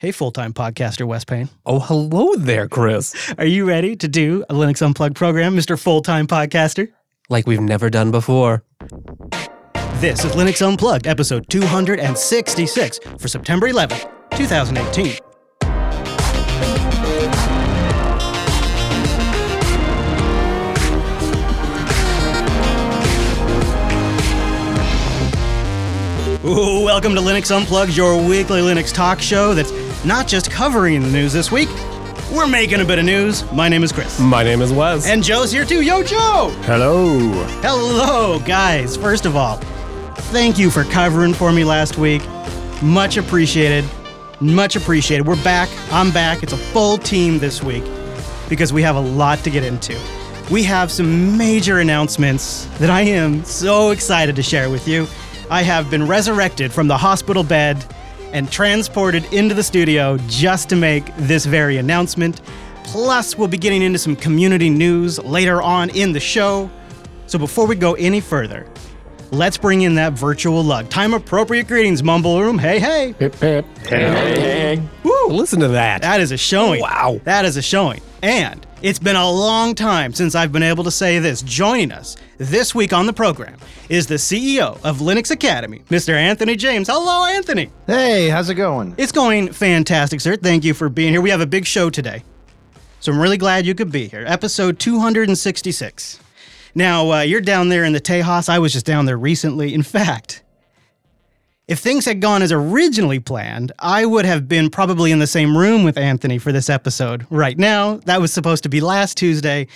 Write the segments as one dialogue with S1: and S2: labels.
S1: Hey, full time podcaster Wes Payne.
S2: Oh, hello there, Chris.
S1: Are you ready to do a Linux Unplugged program, Mr. Full Time Podcaster?
S2: Like we've never done before.
S1: This is Linux Unplugged, episode 266 for September 11th, 2018. Ooh, welcome to Linux Unplugged, your weekly Linux talk show that's not just covering the news this week, we're making a bit of news. My name is Chris.
S2: My name is Wes.
S1: And Joe's here too. Yo, Joe!
S3: Hello.
S1: Hello, guys. First of all, thank you for covering for me last week. Much appreciated. Much appreciated. We're back. I'm back. It's a full team this week because we have a lot to get into. We have some major announcements that I am so excited to share with you. I have been resurrected from the hospital bed and transported into the studio just to make this very announcement. Plus, we'll be getting into some community news later on in the show. So before we go any further, let's bring in that virtual lug. Time appropriate greetings, Mumble Room. Hey, hey.
S3: Hip hip. Hey.
S1: Woo!
S2: Listen to that.
S1: That is a showing.
S2: Wow.
S1: That is a showing. And it's been a long time since I've been able to say this. Joining us this week on the program is the CEO of Linux Academy, Mr. Anthony James. Hello, Anthony.
S3: Hey, how's it going?
S1: It's going fantastic, sir. Thank you for being here. We have a big show today. So I'm really glad you could be here. Episode 266. Now, uh, you're down there in the Tejas. I was just down there recently. In fact, if things had gone as originally planned, I would have been probably in the same room with Anthony for this episode. Right now, that was supposed to be last Tuesday.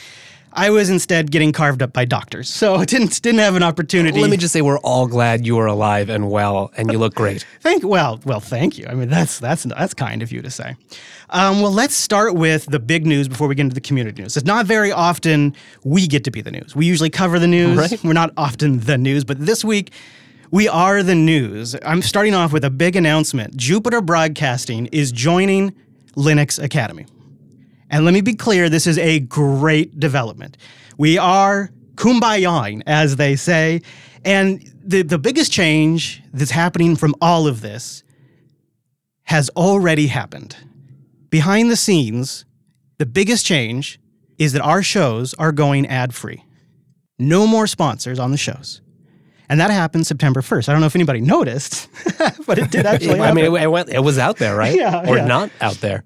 S1: I was instead getting carved up by doctors, so I didn't didn't have an opportunity.
S2: Let me just say we're all glad you are alive and well, and you look great.
S1: Thank well, well, thank you. I mean, that's that's that's kind of you to say. Um, well, let's start with the big news before we get into the community news. It's not very often we get to be the news. We usually cover the news.
S2: Right.
S1: We're not often the news, but this week we are the news. I'm starting off with a big announcement. Jupiter Broadcasting is joining Linux Academy. And let me be clear, this is a great development. We are kumbayaing, as they say. And the, the biggest change that's happening from all of this has already happened. Behind the scenes, the biggest change is that our shows are going ad free. No more sponsors on the shows. And that happened September 1st. I don't know if anybody noticed, but it did actually
S2: I mean, it, it went, it was out there, right?
S1: Yeah,
S2: or
S1: yeah.
S2: not out there.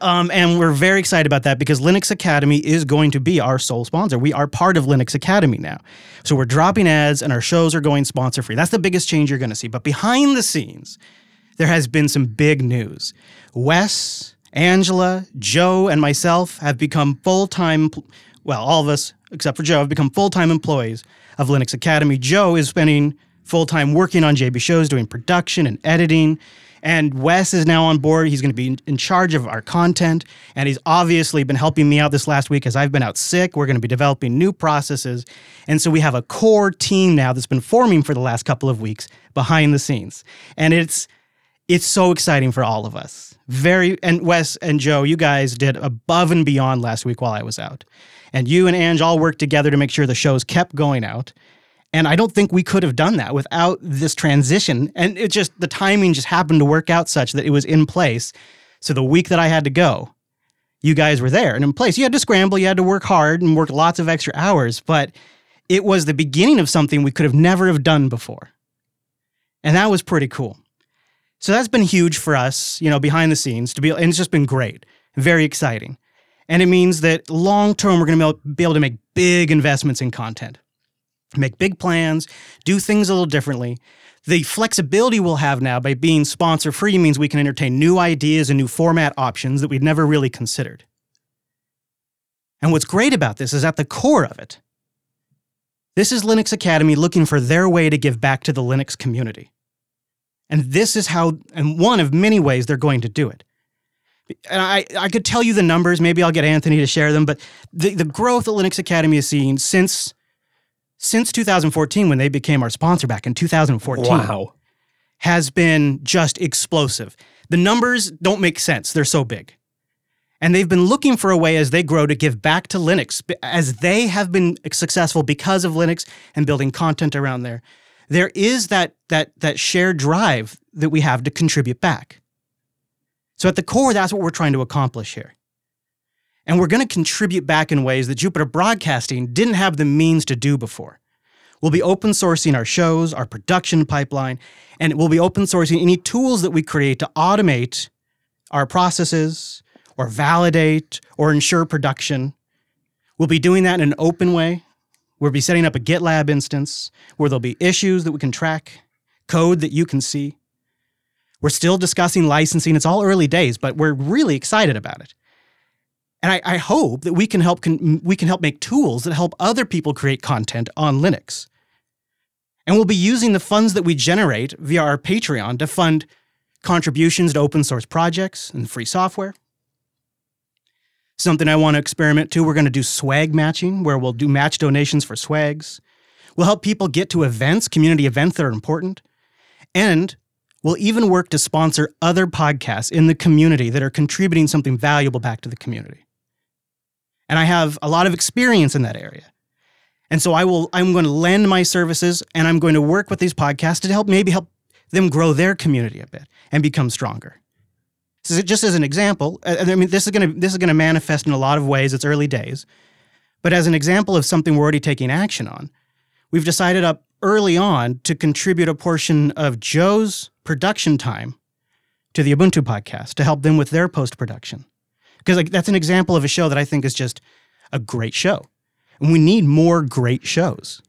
S1: Um, and we're very excited about that because Linux Academy is going to be our sole sponsor. We are part of Linux Academy now. So we're dropping ads and our shows are going sponsor free. That's the biggest change you're going to see. But behind the scenes, there has been some big news. Wes, Angela, Joe, and myself have become full time, well, all of us except for Joe have become full time employees of Linux Academy. Joe is spending full time working on JB shows, doing production and editing. And Wes is now on board. He's going to be in- charge of our content. And he's obviously been helping me out this last week as I've been out sick. We're going to be developing new processes. And so we have a core team now that's been forming for the last couple of weeks behind the scenes. And it's it's so exciting for all of us. Very and Wes and Joe, you guys did above and beyond last week while I was out. And you and Ange all worked together to make sure the shows kept going out. And I don't think we could have done that without this transition. And it just, the timing just happened to work out such that it was in place. So the week that I had to go, you guys were there and in place. You had to scramble, you had to work hard and work lots of extra hours, but it was the beginning of something we could have never have done before. And that was pretty cool. So that's been huge for us, you know, behind the scenes to be, and it's just been great, very exciting. And it means that long term, we're going to be able to make big investments in content make big plans, do things a little differently. The flexibility we'll have now by being sponsor free means we can entertain new ideas and new format options that we'd never really considered. And what's great about this is at the core of it, this is Linux Academy looking for their way to give back to the Linux community. And this is how, and one of many ways they're going to do it. And I, I could tell you the numbers, maybe I'll get Anthony to share them, but the, the growth that Linux Academy has seen since since 2014 when they became our sponsor back in 2014
S2: Wow.
S1: has been just explosive. The numbers don't make sense. They're so big. And they've been looking for a way as they grow to give back to Linux, as they have been successful because of Linux and building content around there. There is that that that shared drive that we have to contribute back. So at the core, that's what we're trying to accomplish here. And we're going to contribute back in ways that Jupiter Broadcasting didn't have the means to do before. We'll be open sourcing our shows, our production pipeline, and we'll be open sourcing any tools that we create to automate our processes or validate or ensure production. We'll be doing that in an open way. We'll be setting up a GitLab instance where there'll be issues that we can track, code that you can see. We're still discussing licensing. It's all early days, but we're really excited about it. And I, I hope that we can help con- we can help make tools that help other people create content on Linux. And we'll be using the funds that we generate via our Patreon to fund contributions to open source projects and free software. Something I want to experiment too, we're going to do swag matching, where we'll do match donations for swags. We'll help people get to events, community events that are important. And we'll even work to sponsor other podcasts in the community that are contributing something valuable back to the community and I have a lot of experience in that area. And so I will I'm going to lend my services and I'm going to work with these podcasts to help maybe help them grow their community a bit and become stronger. So just as an example, I mean this is going to this is going to manifest in a lot of ways. It's early days. But as an example of something we're already taking action on, we've decided up early on to contribute a portion of Joe's production time to the Ubuntu podcast to help them with their post production because like that's an example of a show that I think is just a great show. And we need more great shows.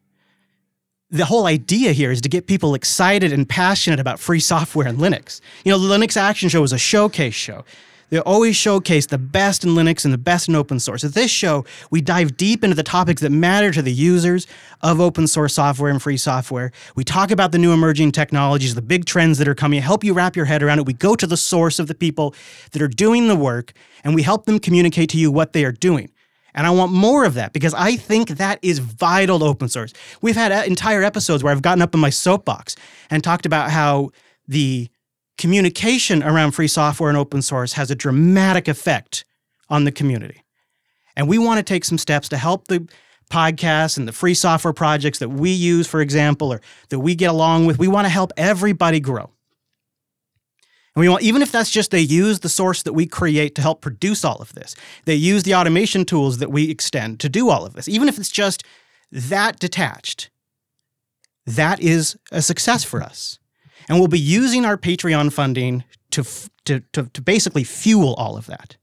S1: The whole idea here is to get people excited and passionate about free software and Linux. You know, the Linux Action Show is a showcase show. They always showcase the best in Linux and the best in open source. At this show, we dive deep into the topics that matter to the users of open source software and free software. We talk about the new emerging technologies, the big trends that are coming, help you wrap your head around it. We go to the source of the people that are doing the work, and we help them communicate to you what they are doing. And I want more of that because I think that is vital to open source. We've had uh, entire episodes where I've gotten up in my soapbox and talked about how the communication around free software and open source has a dramatic effect on the community. And we want to take some steps to help the podcasts and the free software projects that we use, for example, or that we get along with. We want to help everybody grow. And we want, even if that's just they use the source that we create to help produce all of this, they use the automation tools that we extend to do all of this, even if it's just that detached, that is a success for us. And we'll be using our Patreon funding to, to, to, to basically fuel all of that.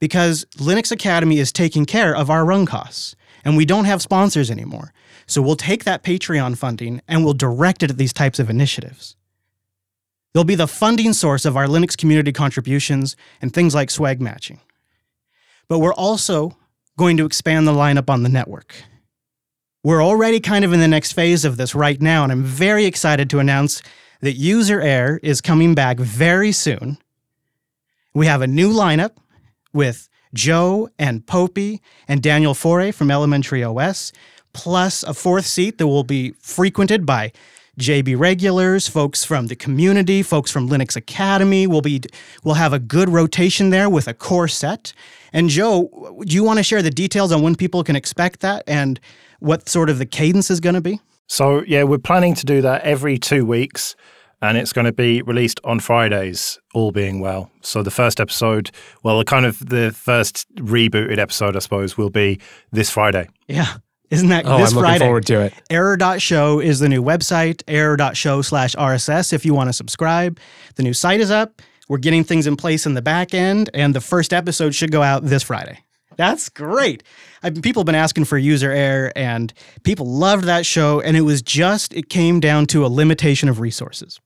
S1: Because Linux Academy is taking care of our run costs and we don't have sponsors anymore. So we'll take that Patreon funding and we'll direct it at these types of initiatives. They'll be the funding source of our Linux community contributions and things like swag matching. But we're also going to expand the lineup on the network. We're already kind of in the next phase of this right now, and I'm very excited to announce that User Error is coming back very soon. We have a new lineup with Joe and Popey and Daniel Foré from Elementary OS, plus a fourth seat that will be frequented by JB regulars, folks from the community, folks from Linux Academy. We'll be we'll have a good rotation there with a core set. And Joe, do you want to share the details on when people can expect that and what sort of the cadence is going to be?
S4: So, yeah, we're planning to do that every two weeks, and it's going to be released on Fridays, all being well. So, the first episode, well, the kind of the first rebooted episode, I suppose, will be this Friday.
S1: Yeah. Isn't that
S2: oh,
S1: this
S2: I'm
S1: Friday?
S2: looking forward to it.
S1: Error.show is the new website, error.show slash RSS if you want to subscribe. The new site is up. We're getting things in place in the back end, and the first episode should go out this Friday. That's great. I mean, people have been asking for user error, and people loved that show. And it was just it came down to a limitation of resources.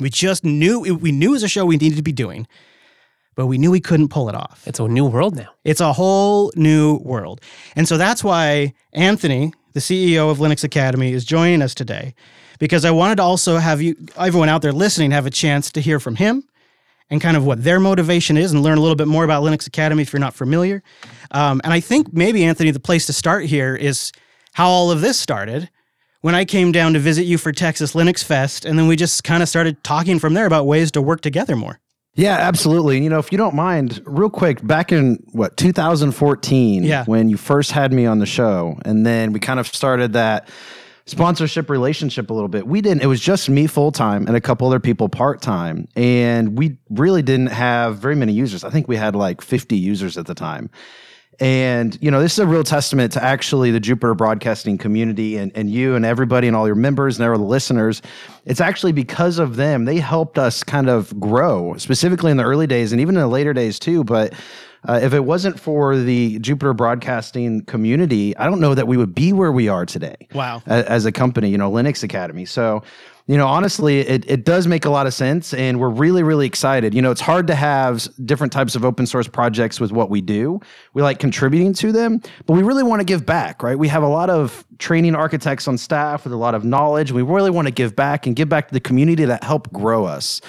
S1: We just knew we knew as a show we needed to be doing, but we knew we couldn't pull it off.
S2: It's a new world now.
S1: It's a whole new world, and so that's why Anthony, the CEO of Linux Academy, is joining us today, because I wanted to also have you, everyone out there listening, have a chance to hear from him and kind of what their motivation is and learn a little bit more about Linux Academy if you're not familiar. Um, and I think maybe, Anthony, the place to start here is how all of this started when I came down to visit you for Texas Linux Fest. And then we just kind of started talking from there about ways to work together more.
S3: Yeah, absolutely. And you know, if you don't mind, real quick, back in what 2014,
S1: yeah.
S3: when you first had me on the show, and then we kind of started that sponsorship relationship a little bit. We didn't. It was just me full time and a couple other people part time, and we really didn't have very many users. I think we had like 50 users at the time. And you know, this is a real testament to actually the Jupiter Broadcasting community and, and you and everybody and all your members and all the listeners. It's actually because of them. They helped us kind of grow, specifically in the early days and even in the later days too. But uh, if it wasn't for the Jupiter Broadcasting community, I don't know that we would be where we are today.
S1: Wow.
S3: a- As a company, you know, Linux Academy. So, you know, honestly, it, it does make a lot of sense. And we're really, really excited. You know, it's hard to have different types of open source projects with what we do. We like contributing to them, but we really want to give back, right? We have a lot of training architects on staff with a lot of knowledge. We really want to give back and give back to the community that helped grow us.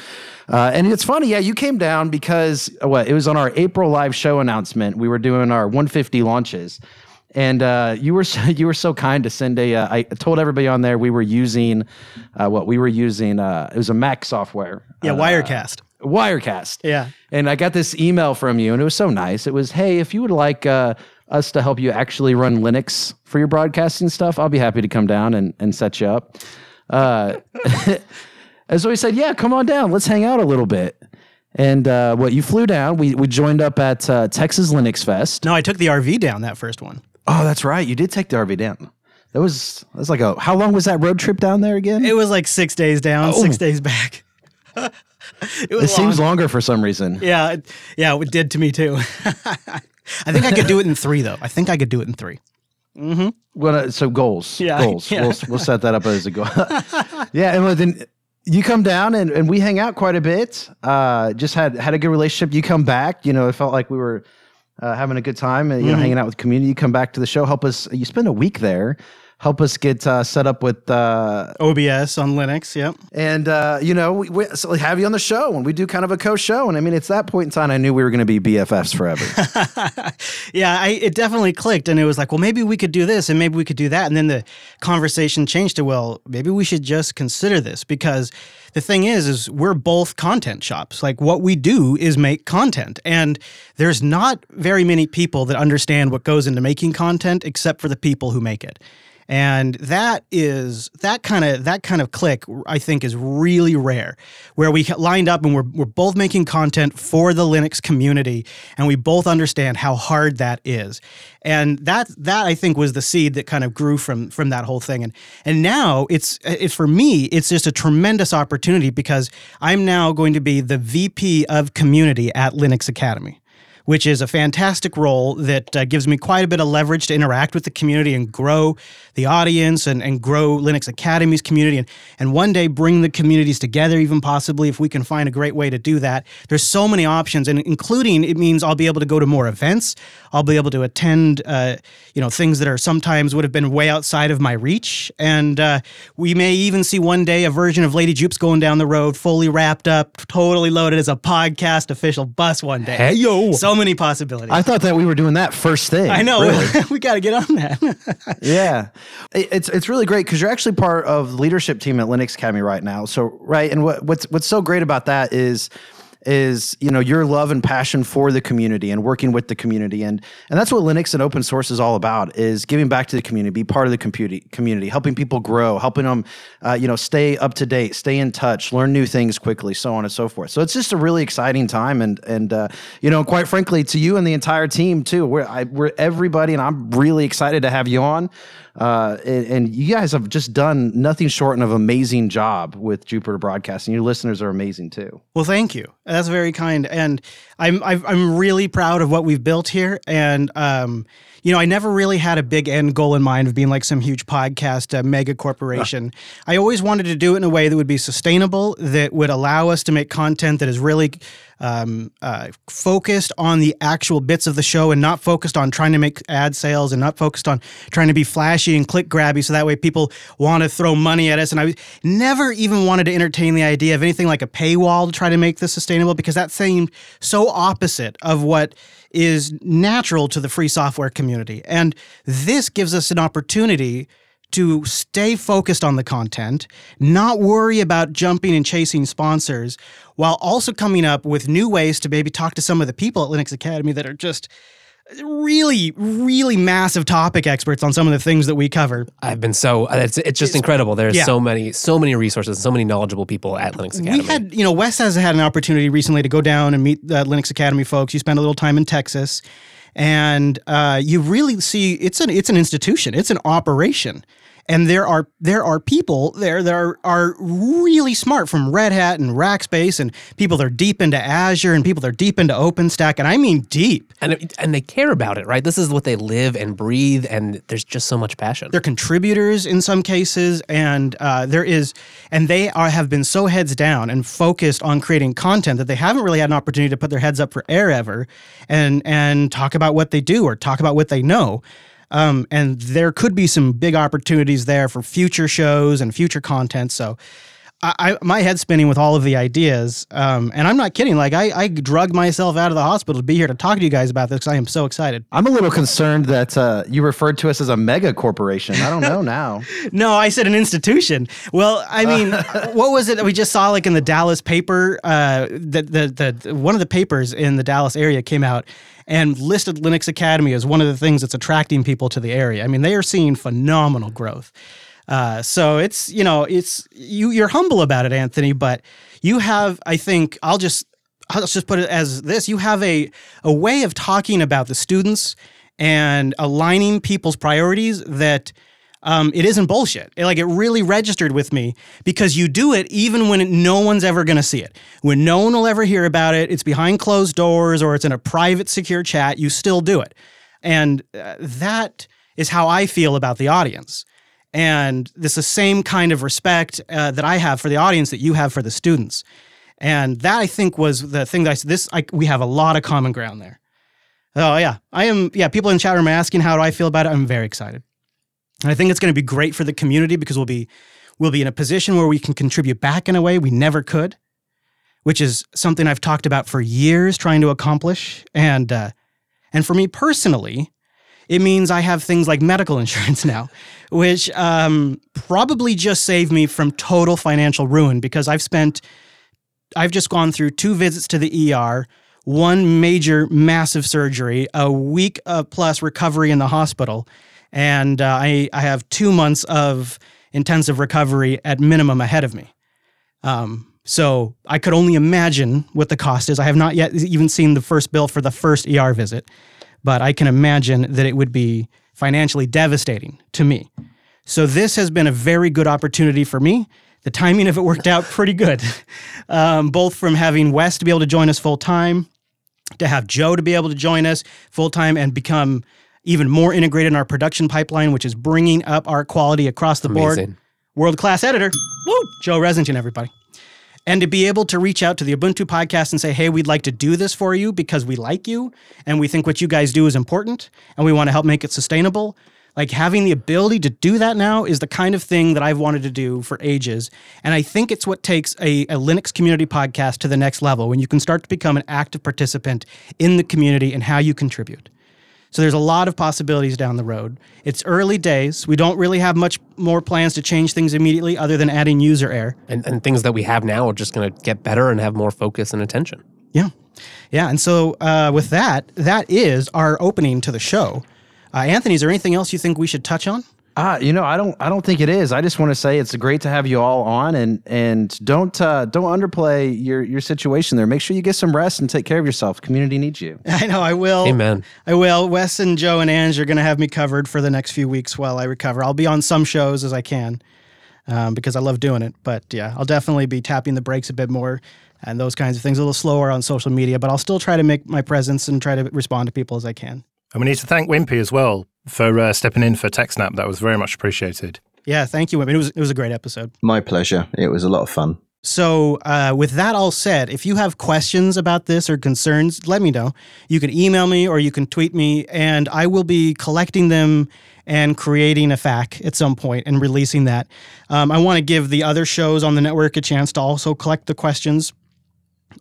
S3: Uh, and it's funny, yeah, you came down because what? It was on our April live show announcement. We were doing our 150 launches, and uh, you were so, you were so kind to send a. Uh, I told everybody on there we were using uh, what we were using. Uh, it was a Mac software.
S1: Yeah,
S3: uh,
S1: Wirecast.
S3: Wirecast.
S1: Yeah.
S3: And I got this email from you, and it was so nice. It was, hey, if you would like uh, us to help you actually run Linux for your broadcasting stuff, I'll be happy to come down and, and set you up. Uh, and so he said, yeah, come on down. Let's hang out a little bit. And uh, what you flew down, we, we joined up at uh, Texas Linux Fest.
S1: No, I took the RV down that first one.
S3: Oh, that's right. You did take the RV down. That was that was like a how long was that road trip down there again?
S1: It was like six days down,
S3: Oh.
S1: six days back. it was
S3: it seems longer for some reason.
S1: Yeah, it, yeah, it did to me too. I think I could do it in three though. I think I could do it in three.
S3: Well, uh, so goals,
S1: Yeah,
S3: goals.
S1: yeah.
S3: We'll, we'll set that up as a goal. yeah, and well, then you come down and, and we hang out quite a bit. Uh, just had had a good relationship. You come back. You know, it felt like we were uh, having a good time. and You
S1: Mm-hmm.
S3: know, hanging out with community. Come back to the show. Help us. You spend a week there. Help us get uh, set up with uh,
S1: OBS on Linux. Yep.
S3: and uh, you know we, we so have you on the show and we do kind of a co-show and I mean it's that point in time I knew we were going to be BFFs forever.
S1: yeah, I, it definitely clicked, and it was like, well, maybe we could do this, and maybe we could do that, and then the conversation changed to, well, maybe we should just consider this because the thing is, is we're both content shops. Like what we do is make content, and there's not very many people that understand what goes into making content, except for the people who make it. And that is that kind of that kind of click I think is really rare, where we lined up and we're we're both making content for the Linux community, and we both understand how hard that is, and that that I think was the seed that kind of grew from from that whole thing, and and now it's it, for me it's just a tremendous opportunity because I'm now going to be the VP of community at Linux Academy which is a fantastic role that uh, gives me quite a bit of leverage to interact with the community and grow the audience and, and grow Linux Academy's community and, and one day bring the communities together, even possibly if we can find a great way to do that. There's so many options, and including it means I'll be able to go to more events. I'll be able to attend, uh, you know, things that are sometimes would have been way outside of my reach. And uh, we may even see one day a version of Lady Jupes going down the road, fully wrapped up, totally loaded as a podcast official bus one day.
S2: Hey, yo.
S1: So many possibilities.
S3: I thought that we were doing that first thing.
S1: I know.
S3: really.
S1: we got to get on that.
S3: yeah, It- it's it's really great because you're actually part of the leadership team at Linux Academy right now. So right, and what what's what's so great about that is is you know your love and passion for the community and working with the community. And and that's what linux and open source is all about is giving back to the community be part of the community community helping people grow helping them uh, you know stay up to date stay in touch learn new things quickly so on and so forth. So it's just a really exciting time and and uh, you know quite frankly to you and the entire team too we're I, we're everybody and i'm really excited to have you on uh, and, and you guys have just done nothing short of amazing job with Jupiter Broadcasting. Your listeners are amazing too.
S1: Well, thank you. That's very kind, and I'm I've, I'm really proud of what we've built here. And um, you know, I never really had a big end goal in mind of being like some huge podcast uh, mega corporation. I always wanted to do it in a way that would be sustainable, that would allow us to make content that is really um, uh, focused on the actual bits of the show and not focused on trying to make ad sales and not focused on trying to be flashy and click grabby so that way people want to throw money at us. And I never even wanted to entertain the idea of anything like a paywall to try to make this sustainable because that seemed so opposite of what is natural to the free software community. And this gives us an opportunity to stay focused on the content, not worry about jumping and chasing sponsors, while also coming up with new ways to maybe talk to some of the people at Linux Academy that are just really, really massive topic experts on some of the things that we cover.
S2: I've been so it's it's just incredible. There's
S1: yeah.
S2: so many so many resources, so many knowledgeable people at Linux Academy.
S1: We had, you know, Wes has had an opportunity recently to go down and meet the Linux Academy folks. You spent a little time in Texas, and uh, you really see it's an it's an institution. It's an operation and there are there are people there that are, are really smart from Red Hat and Rackspace and people that are deep into Azure and people that are deep into OpenStack and I mean deep.
S2: And and they care about it, right? This is what they live and breathe, and there's just so much passion.
S1: They're contributors in some cases, and uh, there is, and they are have been so heads down and focused on creating content that they haven't really had an opportunity to put their heads up for air ever, and and talk about what they do or talk about what they know. Um, and there could be some big opportunities there for future shows and future content. So, I, I my head's spinning with all of the ideas, um, and I'm not kidding. Like I, I drug myself out of the hospital to be here to talk to you guys about this because I am so excited.
S3: I'm a little concerned that uh, you referred to us as a mega corporation. I don't know now.
S1: no, I said an institution. Well, I mean, what was it that we just saw like in the Dallas paper? Uh, the, the the one of the papers in the Dallas area came out and listed Linux Academy as one of the things that's attracting people to the area. I mean, they are seeing phenomenal growth. Uh, so it's you know it's you you're humble about it, Anthony, but you have I think I'll just I'll just put it as this: you have a a way of talking about the students and aligning people's priorities that. Um, it isn't bullshit. It, like it really registered with me because you do it even when it, no one's ever going to see it. When no one will ever hear about it, it's behind closed doors or it's in a private, secure chat. You still do it, and uh, that is how I feel about the audience. And this is the same kind of respect uh, that I have for the audience that you have for the students. And that I think was the thing that I said. This I, we have a lot of common ground there. Oh yeah, I am. Yeah, people in chat room are asking how do I feel about it. I'm very excited. And I think it's going to be great for the community because we'll be we'll be in a position where we can contribute back in a way we never could, which is something I've talked about for years trying to accomplish. And uh, and for me personally, it means I have things like medical insurance now, which um, probably just saved me from total financial ruin because I've spent, I've just gone through two visits to the ER, one major, massive surgery, a week of plus recovery in the hospital, and uh, I, I have two months of intensive recovery at minimum ahead of me. Um, so I could only imagine what the cost is. I have not yet even seen the first bill for the first ER visit but I can imagine that it would be financially devastating to me. So this has been a very good opportunity for me. The timing of it worked out pretty good, um, both from having Wes to be able to join us full time, to have Joe to be able to join us full time and become even more integrated in our production pipeline, which is bringing up our quality across the board. World class editor, Woo! Joe Ressington, everybody and to be able to reach out to the Ubuntu podcast and say, hey, we'd like to do this for you because we like you and we think what you guys do is important and we want to help make it sustainable. Like having the ability to do that now is the kind of thing that I've wanted to do for ages. And I think it's what takes a, a Linux community podcast to the next level when you can start to become an active participant in the community and how you contribute. So there's a lot of possibilities down the road. It's early days. We don't really have much more plans to change things immediately other than adding user error.
S2: And, and things that we have now are just going to get better and have more focus and attention.
S1: Yeah. Yeah. And so uh, with that, that is our opening to the show. Uh, Anthony, is there anything else you think we should touch on?
S3: Ah, you know, I don't, I don't think it is. I just want to say it's great to have you all on, and and don't, uh, don't underplay your your situation there. Make sure you get some rest and take care of yourself. Community needs you.
S1: I know I will.
S2: Amen.
S1: I will. Wes and Joe and Ange are going to have me covered for the next few weeks while I recover. I'll be on some shows as I can um, because I love doing it. But yeah, I'll definitely be tapping the brakes a bit more and those kinds of things. A little slower on social media, but I'll still try to make my presence and try to respond to people as I can.
S4: And we need to thank Wimpy as well for uh, stepping in for TechSnap. That was very much appreciated.
S1: Yeah, thank you, Wimpy. It was it was a great episode.
S5: My pleasure. It was a lot of fun.
S1: So, uh, with that all said, if you have questions about this or concerns, let me know. You can email me or you can tweet me, and I will be collecting them and creating a FAQ at some point and releasing that. Um, I want to give the other shows on the network a chance to also collect the questions.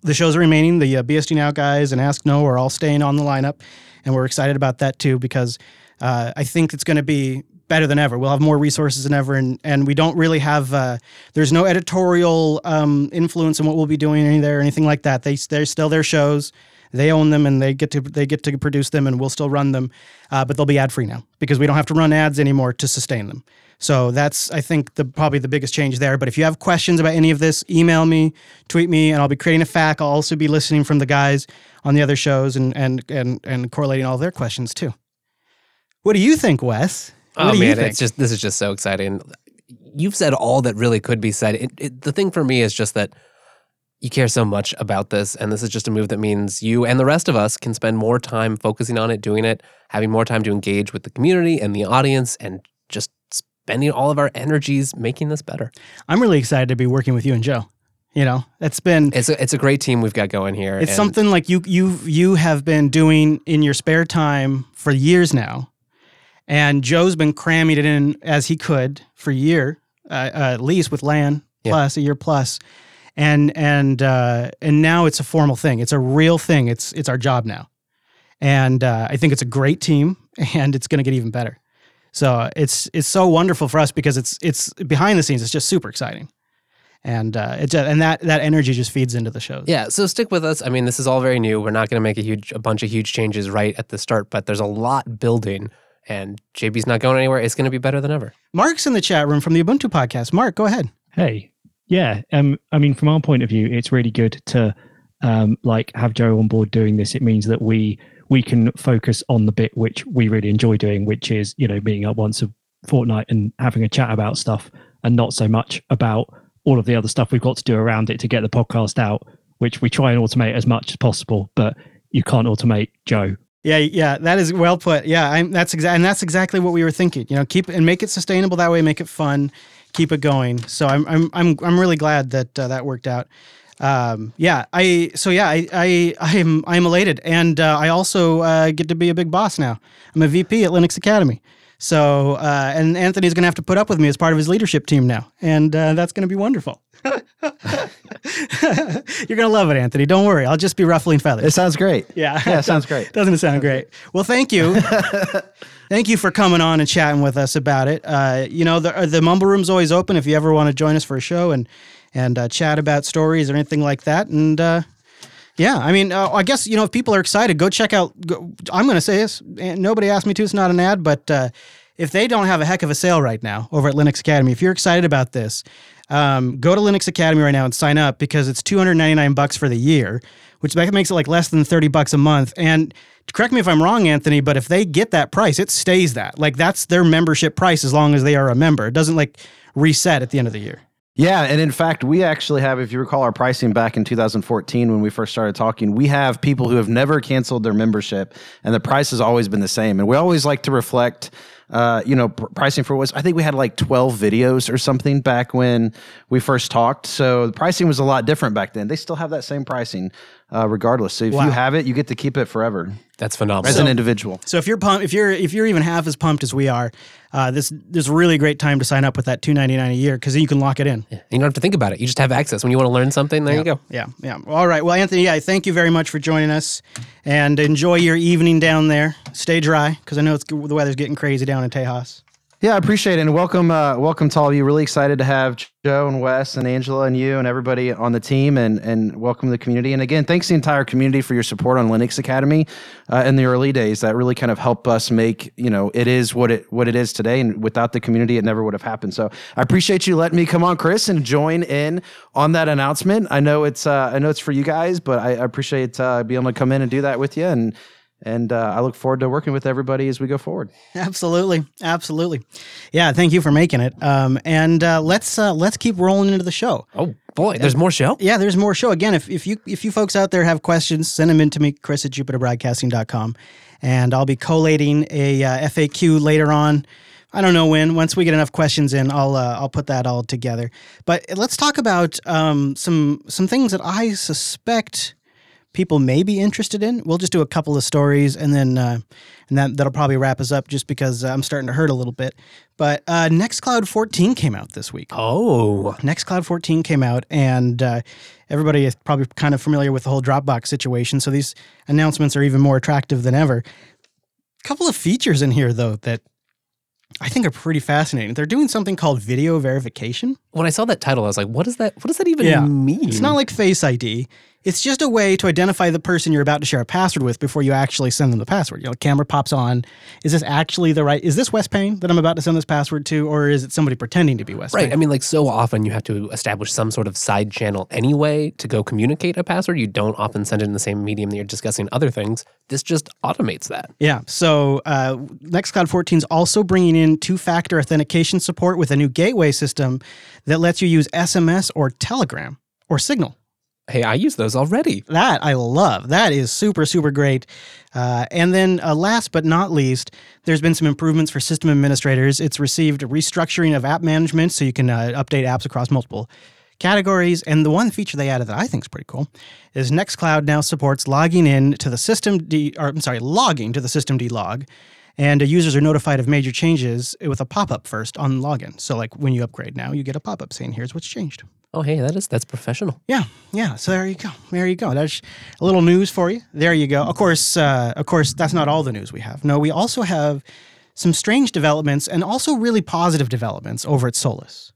S1: The shows remaining. The uh, BSD Now guys and Ask Noah are all staying on the lineup, and we're excited about that too because uh, I think it's going to be better than ever. We'll have more resources than ever, and and we don't really have. Uh, there's no editorial um, influence in what we'll be doing there or anything like that. They they're still their shows. They own them and they get to they get to produce them, and we'll still run them, uh, but they'll be ad free now because we don't have to run ads anymore to sustain them. So that's I think the probably the biggest change there. But if you have questions about any of this, email me, tweet me, and I'll be creating a FAQ. I'll also be listening from the guys on the other shows and and and and correlating all their questions too. What do you think, Wes? What
S2: Oh
S1: do you
S2: man, it's just this is just so exciting. You've said all that really could be said. It, it, the thing for me is just that you care so much about this, and this is just a move that means you and the rest of us can spend more time focusing on it, doing it, having more time to engage with the community and the audience, and just spending all of our energies making this better.
S1: I'm really excited to be working with you and Joe. You know, it's been
S2: It's a, it's a great team we've got going here.
S1: it's something like you you you have been doing in your spare time for years now, and Joe's been cramming it in as he could for a year, uh, uh, at least with Lan
S2: Yeah.
S1: plus a year plus, and and uh, and now it's a formal thing. It's a real thing. It's it's our job now, and uh, I think it's a great team, and it's going to get even better. So it's it's so wonderful for us because it's it's behind the scenes. It's just super exciting, and uh, it just, and that that energy just feeds into the shows.
S2: Yeah, so stick with us. I mean, this is all very new. We're not going to make a huge, a bunch of huge changes right at the start, but there's a lot building, and JB's not going anywhere. It's going to be better than ever.
S1: Mark's in the chat room from the Ubuntu podcast. Mark, go ahead.
S6: Hey, yeah. Um, I mean, from our point of view, it's really good to um, like have Joe on board doing this. It means that we we can focus on the bit which we really enjoy doing, which is you know meeting up once a fortnight and having a chat about stuff, and not so much about all of the other stuff we've got to do around it to get the podcast out, which we try and automate as much as possible. But you can't automate Joe.
S1: Yeah, yeah, that is well put. Yeah, I'm, that's exactly, and that's exactly what we were thinking. You know, keep and make it sustainable that way, make it fun, keep it going. So I'm, I'm, I'm, I'm really glad that uh, that worked out. Um, yeah, I, so yeah, I, I, I'm, I'm elated, and uh, I also uh, get to be a big boss now. I'm a VP at Linux Academy. So, uh, and Anthony's going to have to put up with me as part of his leadership team now, and uh, that's going to be wonderful. You're going to love it, Anthony. Don't worry. I'll just be ruffling feathers.
S3: It sounds great.
S1: Yeah.
S3: Yeah, it sounds great.
S1: Doesn't it sound great? Well, thank you. thank you for coming on and chatting with us about it. Uh, you know, the, the Mumble Room's always open if you ever want to join us for a show and and uh, chat about stories or anything like that. And uh, yeah, I mean, uh, I guess, you know, if people are excited, go check out. Go, I'm going to say this. Nobody asked me to. It's not an ad, but uh, if they don't have a heck of a sale right now over at Linux Academy, if you're excited about this, um, go to Linux Academy right now and sign up because it's 299 bucks for the year, which makes it like less than 30 bucks a month. And correct me if I'm wrong, Anthony, but if they get that price, it stays that. Like that's their membership price as long as they are a member. It doesn't like reset at the end of the year.
S3: Yeah, and in fact, we actually have, if you recall our pricing back in 2014 when we first started talking, we have people who have never canceled their membership, and the price has always been the same. And we always like to reflect, uh, you know, pr- pricing for was I think we had like 12 videos or something back when we first talked. So the pricing was a lot different back then. They still have that same pricing, uh, regardless. So if
S1: Wow.
S3: you have it, you get to keep it forever
S2: That's phenomenal.
S3: as an individual.
S1: So if you're pumped, if you're if you're even half as pumped as we are, uh, this this is a really great time to sign up with that 299 a year because you can lock it in.
S2: you don't have to think about it. You just have access. When you want to learn something, there you go.
S1: Yeah, yeah. All right. Well, Anthony, yeah, thank you very much for joining us, and enjoy your evening down there. Stay dry because I know it's the weather's getting crazy down in Tejas.
S3: Yeah, I appreciate it, and welcome, uh, welcome to all of you. Really excited to have Joe and Wes and Angela and you and everybody on the team, and and welcome the community. And again, thanks the entire community for your support on Linux Academy uh, in the early days. That really kind of helped us make you know it is what it what it is today. And without the community, it never would have happened. So I appreciate you letting me come on, Chris, and join in on that announcement. I know it's uh, I know it's for you guys, but I, I appreciate uh, being able to come in and do that with you and. And uh, I look forward to working with everybody as we go forward.
S1: Absolutely, absolutely. Yeah, thank you for making it. Um, and uh, let's uh, let's keep rolling into the show.
S2: Oh boy, there's more show.
S1: Yeah, there's more show. Again, if, if you if you folks out there have questions, send them in to me, Chris at JupiterBroadcasting.com, and I'll be collating a uh, FAQ later on. I don't know when. Once we get enough questions in, I'll uh, I'll put that all together. But let's talk about um, some some things that I suspect people may be interested in. We'll just do a couple of stories, and then uh, and that that'll probably wrap us up, just because uh, I'm starting to hurt a little bit. But uh, Nextcloud 14 came out this week.
S2: Oh,
S1: Nextcloud 14 came out, and uh, everybody is probably kind of familiar with the whole Dropbox situation. So these announcements are even more attractive than ever. A couple of features in here, though, that I think are pretty fascinating. They're doing something called video verification.
S2: when I saw that title, I was like, what does that what does that even
S1: Yeah.
S2: mean?
S1: It's not like Face ID. It's just a way to identify the person you're about to share a password with before you actually send them the password. You know, camera pops on. Is this actually the right? Is this Wes Payne that I'm about to send this password to, or is it somebody pretending to be Wes
S2: Right.
S1: Payne?
S2: I mean, like so often you have to establish some sort of side channel anyway to go communicate a password. You don't often send it in the same medium that you're discussing other things. This just automates that.
S1: Yeah. So uh, Nextcloud 14 is also bringing in two-factor authentication support with a new gateway system that lets you use SMS or Telegram or Signal.
S2: Hey, I use those already.
S1: That I love. That is super, super great. Uh, and then, uh, last but not least, there's been some improvements for system administrators. It's received restructuring of app management so you can uh, update apps across multiple categories. And the one feature they added that I think is pretty cool is Nextcloud now supports logging in to the systemd, or I'm sorry, logging to the systemd log. And uh, users are notified of major changes with a pop up first on login. So, like when you upgrade now, you get a pop up saying, here's what's changed.
S2: Oh, hey, that is that's professional.
S1: Yeah, yeah. So there you go. There you go. That's a little news for you. There you go. Of course, uh, of course, that's not all the news we have. No, we also have some strange developments and also really positive developments over at Solus,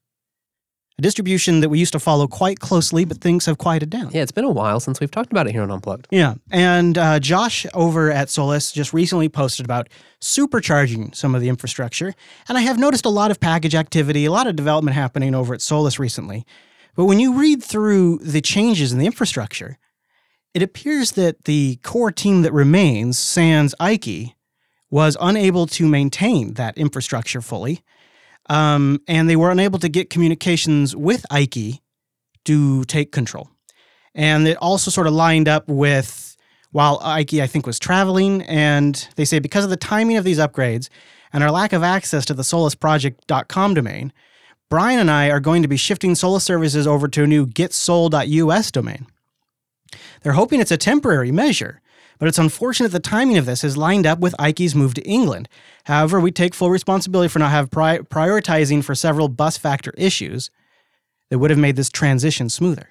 S1: a distribution that we used to follow quite closely, but things have quieted down.
S2: Yeah, it's been a while since we've talked about it here on Unplugged.
S1: Yeah, and uh, Josh over at Solus just recently posted about supercharging some of the infrastructure, and I have noticed a lot of package activity, a lot of development happening over at Solus recently. But when you read through the changes in the infrastructure, it appears that the core team that remains, Sans Ike, was unable to maintain that infrastructure fully, um, and they were unable to get communications with Ike to take control. And it also sort of lined up with while Ike, I think, was traveling. And they say because of the timing of these upgrades and our lack of access to the solusproject.com domain, Brian and I are going to be shifting Solus services over to a new getsol.us domain. They're hoping it's a temporary measure, but it's unfortunate the timing of this is lined up with Ike's move to England. However, we take full responsibility for not have pri- prioritizing for several bus factor issues that would have made this transition smoother.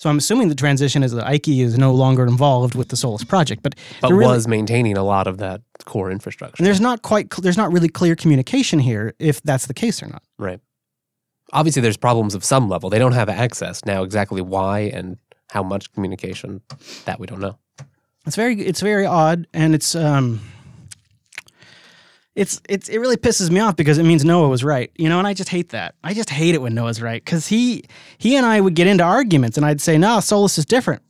S1: So I'm assuming the transition is that Ike is no longer involved with the Solus project, but
S2: But
S1: really-
S2: was maintaining a lot of that core infrastructure.
S1: and there's not quite there's not really clear communication here if that's the case or not.
S2: Right. Obviously, there's problems of some level. They don't have access now. Exactly why and how much communication that we don't know.
S1: It's very it's very odd, and it's um, it's it's it really pisses me off because it means Noah was right, you know, and I just hate that. I just hate it when Noah's right because he he and I would get into arguments, and I'd say, "No, Solus is different.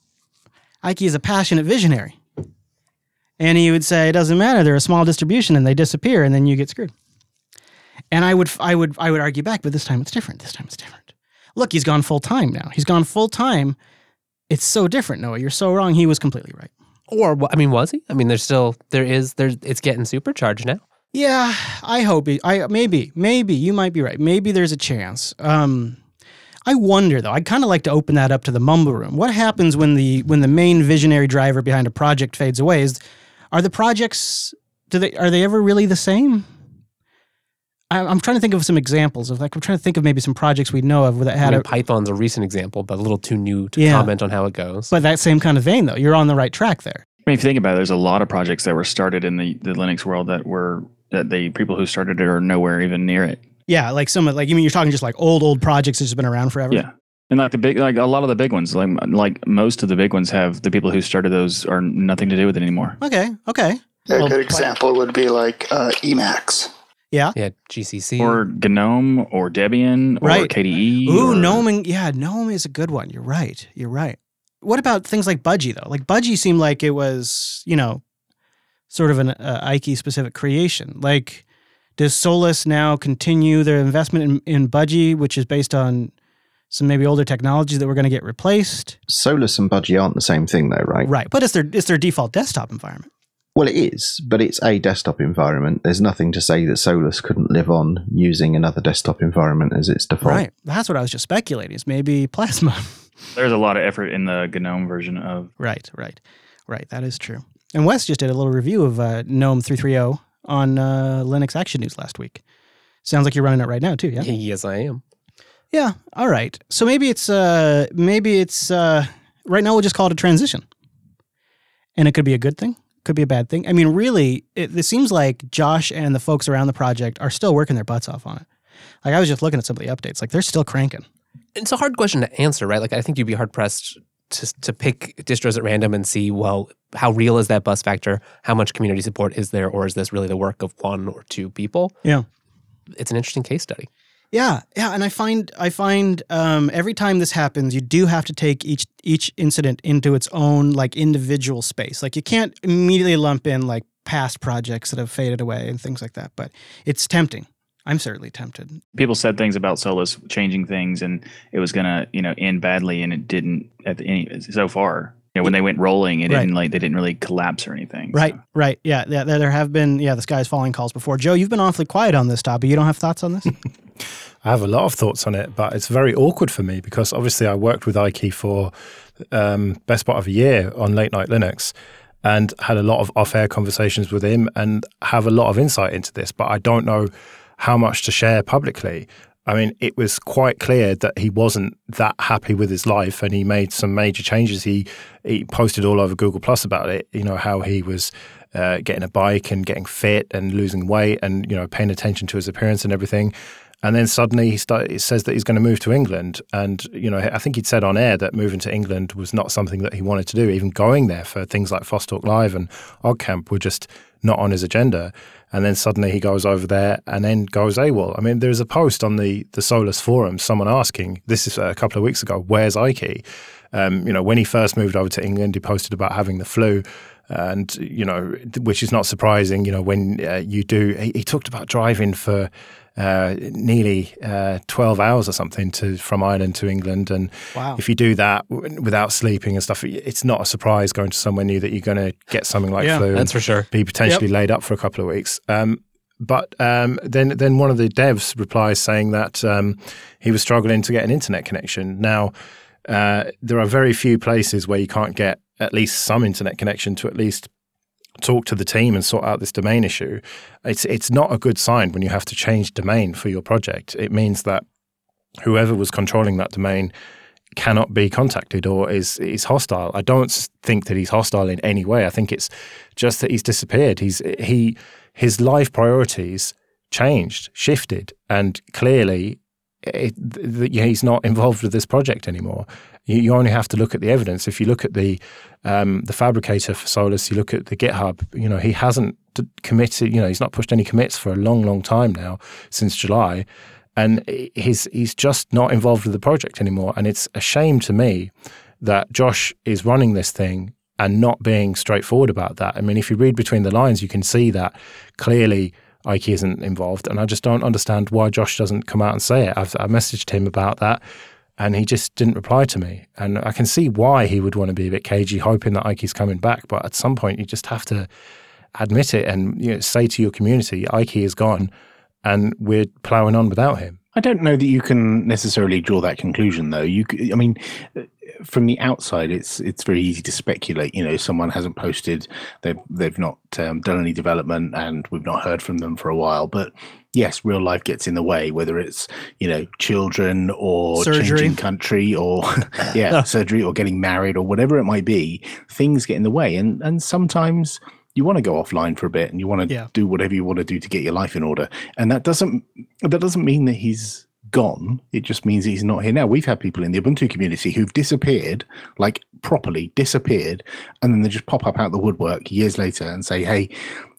S1: Ike is a passionate visionary," and he would say, "It doesn't matter. They're a small distribution, and they disappear, and then you get screwed." And I would I would I would argue back, but this time it's different. This time it's different. Look, he's gone full time now. He's gone full time. It's so different, Noah. You're so wrong. He was completely right.
S2: Or I mean, was he? I mean, there's still there is there's it's getting supercharged now.
S1: Yeah, I hope it. I maybe maybe you might be right. Maybe there's a chance. Um, I wonder though. I'd kind of like to open that up to the mumble room. What happens when the when the main visionary driver behind a project fades away? Is are the projects do they are they ever really the same? I, I'm trying to think of some examples of like I'm trying to think of maybe some projects we know of that
S2: I
S1: had
S2: mean,
S1: a
S2: Python's a recent example, but a little too new to
S1: Yeah.
S2: comment on how it goes.
S1: but that same kind of vein though. You're on the right track there.
S7: I mean, if you think about it, there's a lot of projects that were started in the, the Linux world that were that the people who started it are nowhere even near it.
S1: Yeah, like some of like you mean you're talking just like old old projects that's just been around forever.
S7: Yeah. And like the big, like a lot of the big ones, like like most of the big ones have the people who started those are nothing to do with it anymore.
S1: Okay. Okay.
S8: A
S1: Well,
S8: good example would be like uh, Emacs.
S2: Yeah, Yeah, GCC.
S7: Or GNOME or Debian or
S1: Right.
S7: KDE.
S1: Ooh,
S7: or,
S1: Gnome. and- Yeah, Gnome is a good one. You're right. You're right. What about things like Budgie though? Like Budgie seemed like it was, you know, sort of an uh, Ike specific creation. Like, does Solus now continue their investment in, in Budgie, which is based on some maybe older technologies that were going to get replaced?
S5: Solus and Budgie aren't the same thing, though, right?
S1: Right, but it's their it's their default desktop environment.
S5: Well, it is, but it's a desktop environment. There's nothing to say that Solus couldn't live on using another desktop environment as its default.
S1: Right. That's what I was just speculating. Is maybe Plasma.
S7: There's a lot of effort in the GNOME version of.
S1: Right, right, right. That is true. And Wes just did a little review of uh, GNOME 330 on uh, Linux Action News last week. Sounds like you're running it right now too, yeah?
S2: yes, I am.
S1: Yeah. All right. So maybe it's uh maybe it's uh right now we'll just call it a transition. And it could be a good thing, could be a bad thing. I mean, really, it, it seems like Josh and the folks around the project are still working their butts off on it. Like I was just looking at some of the updates. Like they're still cranking.
S2: It's a hard question to answer, right? Like I think you'd be hard pressed to to pick distros at random and see, well, how real is that bus factor? How much community support is there, or is this really the work of one or two people?
S1: Yeah.
S2: It's an interesting case study.
S1: Yeah, yeah, and I find I find um, every time this happens, you do have to take each each incident into its own like individual space. Like you can't immediately lump in like past projects that have faded away and things like that. But it's tempting. I'm certainly tempted.
S7: People said things about Solus changing things, and it was gonna, you know, end badly, and it didn't at the any so far. You know, when they went rolling, it
S1: Right.
S7: didn't like they didn't really collapse or anything.
S1: Right,
S7: so.
S1: right. Yeah, yeah, there there have been yeah the sky's falling calls before. Joe, you've been awfully quiet on this topic. You don't have thoughts on this?
S4: I have a lot of thoughts on it, but it's very awkward for me because obviously I worked with Ike for um, best part of a year on late night Linux and had a lot of off-air conversations with him and have a lot of insight into this, but I don't know how much to share publicly. I mean, it was quite clear that he wasn't that happy with his life, and he made some major changes. He he posted all over Google Plus about it. You know how he was uh, getting a bike and getting fit and losing weight, and you know paying attention to his appearance and everything. And then suddenly he, start, says that he's going to move to England. And, you know, I think he'd said on air that moving to England was not something that he wanted to do. Even going there for things like FOSS Talk Live and OggCamp were just not on his agenda. And then suddenly he goes over there and then goes AWOL. I mean, there's a post on the, the Solus forum, someone asking, this is a couple of weeks ago, where's Ike? Um, you know, when he first moved over to England, he posted about having the flu. And, you know, which is not surprising, you know, when uh, you do, he, he talked about driving for uh, nearly uh, 12 hours or something to from Ireland to England. And
S1: Wow.
S4: if you do that w- without sleeping and stuff, it's not a surprise going to somewhere new that you're going to get something like
S1: Yeah,
S4: flu.
S2: That's
S4: and
S2: for sure.
S4: Be potentially laid up for a couple of weeks. Um, but um, then, then one of the devs replies saying that um, he was struggling to get an internet connection. Now, uh, there are very few places where you can't get at least some internet connection to at least talk to the team and sort out this domain issue. It's it's not a good sign when you have to change domain for your project. It means that whoever was controlling that domain cannot be contacted or is is hostile. I don't think that he's hostile in any way. I think it's just that he's disappeared. He's he his life priorities changed, shifted, and clearly it, th- th- he's not involved with this project anymore. You, you only have to look at the evidence. If you look at the um, the fabricator for Solus, you look at the GitHub. You know he hasn't committed. You know he's not pushed any commits for a long, long time now since July, and he's he's just not involved with the project anymore. And it's a shame to me that Josh is running this thing and not being straightforward about that. I mean, if you read between the lines, you can see that clearly Ike isn't involved, and I just don't understand why Josh doesn't come out and say it. I've I messaged him about that, and he just didn't reply to me. And I can see why he would want to be a bit cagey, hoping that Ike's coming back. But at some point, you just have to admit it and you know, say to your community, Ike is gone, and we're ploughing on without him.
S9: I don't know that you can necessarily draw that conclusion, though. You, I mean, from the outside, it's it's very easy to speculate. You know, someone hasn't posted, they've they've not um, done any development, and we've not heard from them for a while. But yes, real life gets in the way, whether it's you know children or
S1: Surgery.
S9: changing country or yeah, surgery or getting married or whatever it might be. Things get in the way, and and sometimes you want to go offline for a bit and you want to
S1: Yeah.
S9: do whatever you want to do to get your life in order and that doesn't that doesn't mean that he's gone it just means he's not here now we've had people in the ubuntu community who've disappeared like properly disappeared and then they just pop up out the woodwork years later and say hey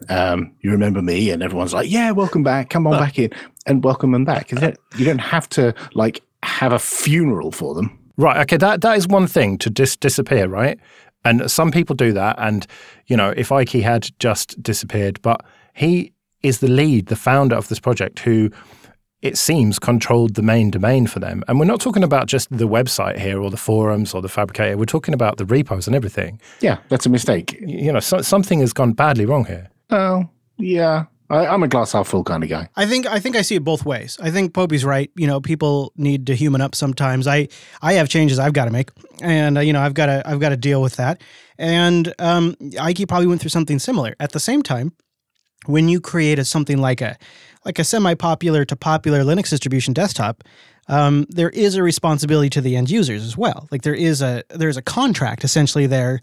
S9: um, you remember me and everyone's like yeah welcome back come on back in and welcome them back Is it- you don't have to like have a funeral for them
S4: Right. Okay. That that is one thing to dis- disappear, right? And some people do that. And you know, if Ike had just disappeared, but he is the lead, the founder of this project, who it seems controlled the main domain for them. And we're not talking about just the website here, or the forums, or the fabricator. We're talking about the repos and everything.
S9: yeah that's a mistake
S4: You know, so, something has gone badly wrong here.
S9: oh yeah I, i'm a glass half full kind of guy
S1: I think I think I see it both ways. I think Popey's right. You know, people need to human up sometimes. I I have changes I've got to make, and uh, you know I've got to I've got to deal with that. And um, Ike probably went through something similar. At the same time, when you create a something like a like a semi-popular to popular Linux distribution desktop, um, there is a responsibility to the end users as well. Like there is a there's a contract essentially there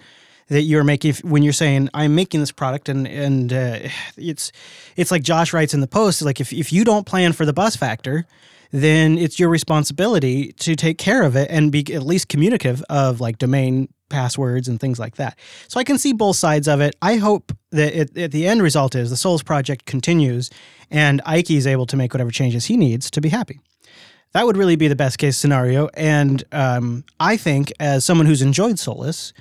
S1: that you're making when you're saying I'm making this product and and uh, it's it's like Josh writes in the post like if if you don't plan for the bus factor then it's your responsibility to take care of it and be at least communicative of like domain passwords and things like that. So I can see both sides of it. I hope that it, it, the end result is the Solus project continues and Ike is able to make whatever changes he needs to be happy. That would really be the best case scenario. And um, I think, as someone who's enjoyed Solus,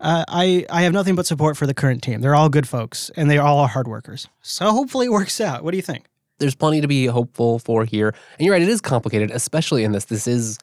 S1: uh, I, I have nothing but support for the current team. They're all good folks and they all are hard workers. So hopefully it works out. What do you think?
S2: There's plenty to be hopeful for here. And you're right, it is complicated, especially in this. This is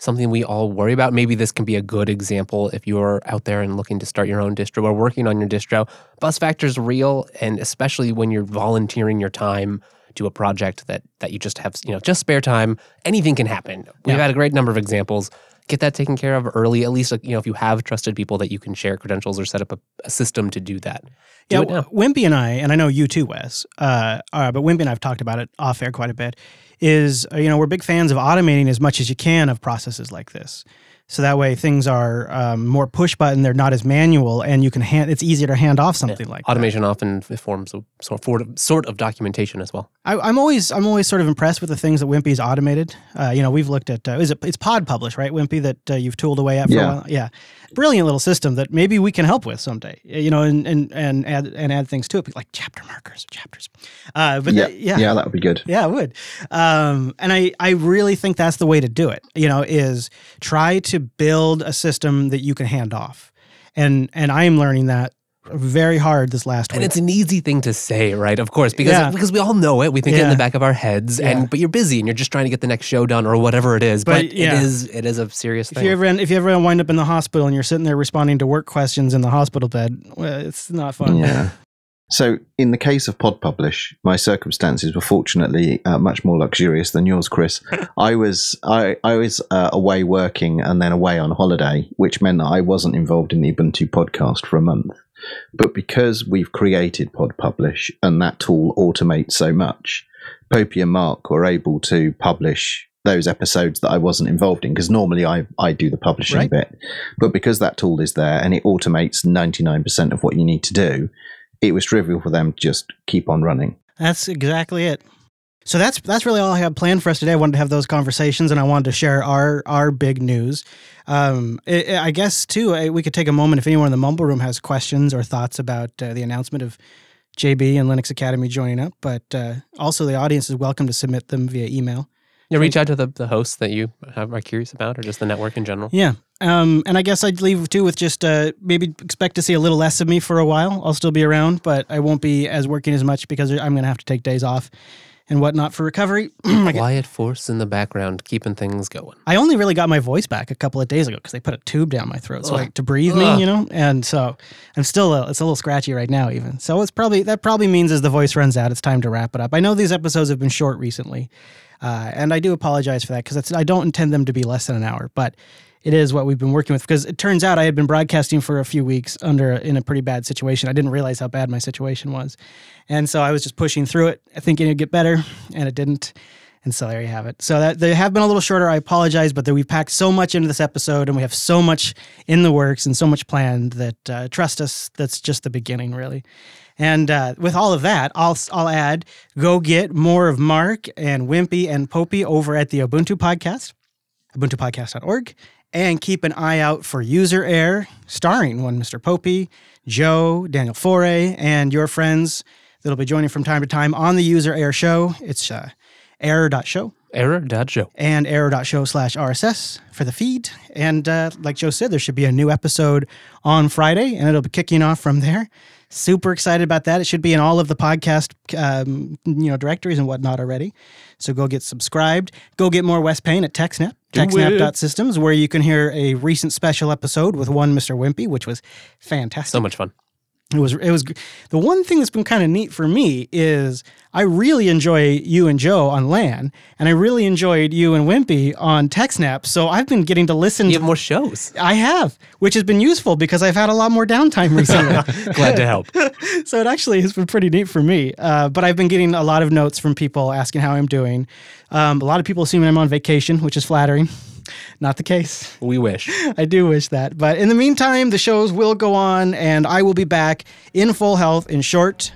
S2: something we all worry about. Maybe this can be a good example if you're out there and looking to start your own distro or working on your distro. Bus factor is real, and especially when you're volunteering your time to a project that that you just have, you know, just spare time, anything can happen. We've
S1: Yeah.
S2: had a great number of examples. Get that taken care of early, at least, you know, if you have trusted people that you can share credentials or set up a, a system to do that. Do
S1: yeah. Wimpy and I, and I know you too, Wes, uh, uh, but Wimpy and I've talked about it off air quite a bit, is, uh, you know, we're big fans of automating as much as you can of processes like this. So that way things are um, more push button, they're not as manual, and you can hand, it's easier to hand off something like that.
S2: Automation often forms a sort of, sort of documentation as well.
S1: I, I'm always I'm always sort of impressed with the things that Wimpy's automated. Uh, you know, we've looked at uh, is it it's Pod Publish, right, Wimpy, that uh, you've tooled away at for
S5: Yeah.
S1: a while. Yeah, brilliant little system that maybe we can help with someday. You know, and and and add and add things to it, like chapter markers, chapters. Uh, but
S5: yeah,
S1: th- yeah,
S5: yeah, that would be good.
S1: yeah, it would. Um, and I, I really think that's the way to do it. You know, is try to build a system that you can hand off. And and I am learning that very hard this last
S2: And
S1: week.
S2: it's an easy thing to say, right? Of course, because
S1: Yeah.
S2: because we all know it. We think it in the back of our heads,
S1: Yeah.
S2: and but you're busy and you're just trying to get the next show done or whatever it is.
S1: But,
S2: But,
S1: yeah.
S2: it is it is a serious
S1: if
S2: thing.
S1: you ever if you ever wind up in the hospital and you're sitting there responding to work questions in the hospital bed, well, it's not fun.
S5: Yeah. So, in the case of Pod Publish, my circumstances were fortunately uh, much more luxurious than yours, Chris. I was I, I was uh, away working and then away on holiday, which meant that I wasn't involved in the Ubuntu podcast for a month. But because we've created Pod Publish and that tool automates so much, Popey and Mark were able to publish those episodes that I wasn't involved in because normally I, I do the publishing
S1: Right.
S5: bit. But because that tool is there and it automates 99% of what you need to do, it was trivial for them to just keep on running.
S1: That's exactly it. So that's that's really all I had planned for us today. I wanted to have those conversations, and I wanted to share our our big news. Um, I, I guess too, I, we could take a moment if anyone in the Mumble Room has questions or thoughts about uh, the announcement of JB and Linux Academy joining up. But uh, also, the audience is welcome to submit them via email.
S2: yeah, reach out to the, the hosts that you have, are curious about, or just the network in general.
S1: Yeah. Um, and I guess I'd leave too with just uh, maybe expect to see a little less of me for a while. I'll still be around, but I won't be as working as much because I'm going to have to take days off and whatnot for recovery.
S2: Quiet force in the background, keeping things going.
S1: I only really got my voice back a couple of days ago because they put a tube down my throat, so like to breathe me, you know. And so I'm still a, it's a little scratchy right now, even. So it's probably that probably means as the voice runs out, it's time to wrap it up. I know these episodes have been short recently, uh, and I do apologize for that because I don't intend them to be less than an hour, but it is what we've been working with because it turns out I had been broadcasting for a few weeks under in a pretty bad situation. I didn't realize how bad my situation was, and so I was just pushing through it, thinking it'd get better, and it didn't. And so there you have it. So that they have been a little shorter. I apologize, but that we've packed so much into this episode, and we have so much in the works and so much planned that uh, trust us, that's just the beginning, really. And uh, with all of that, I'll I'll add go get more of Mark and Wimpy and Popey over at the Ubuntu podcast, ubuntupodcast.org, and keep an eye out for User Error, starring one Mr. Popey, Joe, Daniel Foré, and your friends that'll be joining from time to time on the User Error show. It's uh, error.show
S2: Error dot show.
S1: and error.show slash RSS for the feed. And uh, like Joe said, there should be a new episode on Friday, and it'll be kicking off from there. Super excited about that. It should be in all of the podcast, um, you know, directories and whatnot already. So go get subscribed. Go get more Wes Payne at TechSnap,
S2: Do
S1: techsnap.systems, where you can hear a recent special episode with one Mr. Wimpy, which was fantastic.
S2: So much fun.
S1: It was it was the one thing that's been kind of neat for me is I really enjoy you and Joe on LAN, and I really enjoyed you and Wimpy on TechSnap. So I've been getting to listen.
S2: You
S1: to
S2: have more shows.
S1: I have, which has been useful because I've had a lot more downtime recently.
S2: Glad to help.
S1: so it actually has been pretty neat for me. Uh, but I've been getting a lot of notes from people asking how I'm doing. Um, a lot of people assuming I'm on vacation, which is flattering. Not the case.
S2: We wish.
S1: I do wish that. But in the meantime, the shows will go on, and I will be back in full health in short.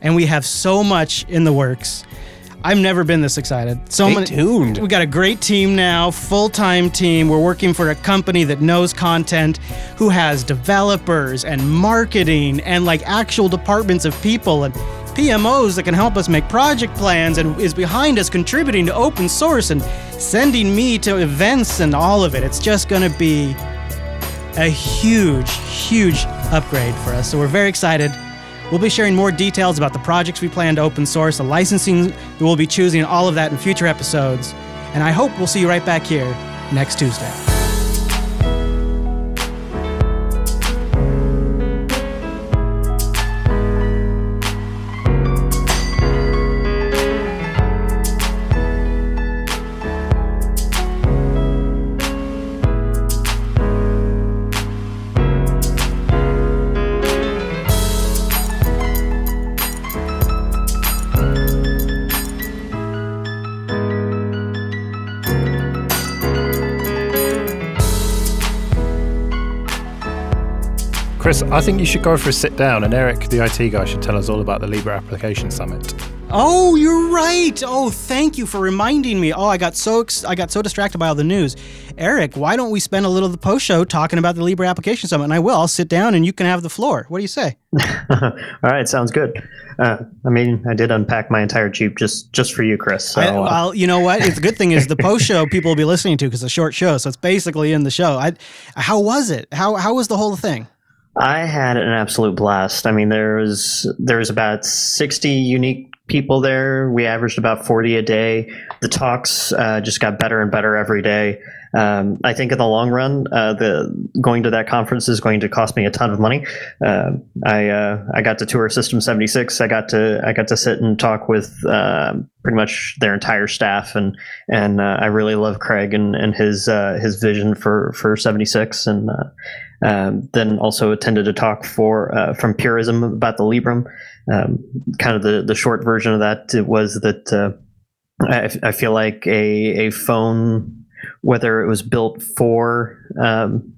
S1: And we have so much in the works. I've never been this excited. So
S2: Stay
S1: many.
S2: tuned.
S1: We got a great team now, full time team. We're working for a company that knows content, who has developers and marketing and like actual departments of people and PMOs that can help us make project plans and is behind us contributing to open source and sending me to events and all of it. It's just going to be a huge, huge upgrade for us. So we're very excited. We'll be sharing more details about the projects we plan to open source, the licensing that we'll be choosing, all of that in future episodes. And I hope we'll see you right back here next Tuesday.
S4: Chris, I think you should go for a sit down, and Eric, the IT guy, should tell us all about the Libre Application Summit.
S1: Oh, you're right. Oh, thank you for reminding me. Oh, I got so ex- I got so distracted by all the news. Eric, why don't we spend a little of the post show talking about the Libre Application Summit? And I will. I'll sit down and you can have the floor. What do you say?
S10: All right, sounds good. Uh, I mean, I did unpack my entire Jeep just just for you, Chris. So,
S1: I,
S10: uh,
S1: well, you know what? It's the good thing is the post show people will be listening to because it's a short show, so it's basically in the show. I, how was it? How how was the whole thing?
S10: I had an absolute blast. I mean, there was there was about sixty unique people there. We averaged about forty a day. The talks uh, just got better and better every day. Um, I think in the long run, uh, the going to that conference is going to cost me a ton of money. Uh, I uh, I got to tour System seventy six. I got to I got to sit and talk with uh, pretty much their entire staff, and and uh, I really love Craig and and his uh, his vision for for seventy six, and um, then also attended a talk for from Purism about the Librem. Um, kind of the the short version of that was that I, I feel like a a phone whether it was built for um,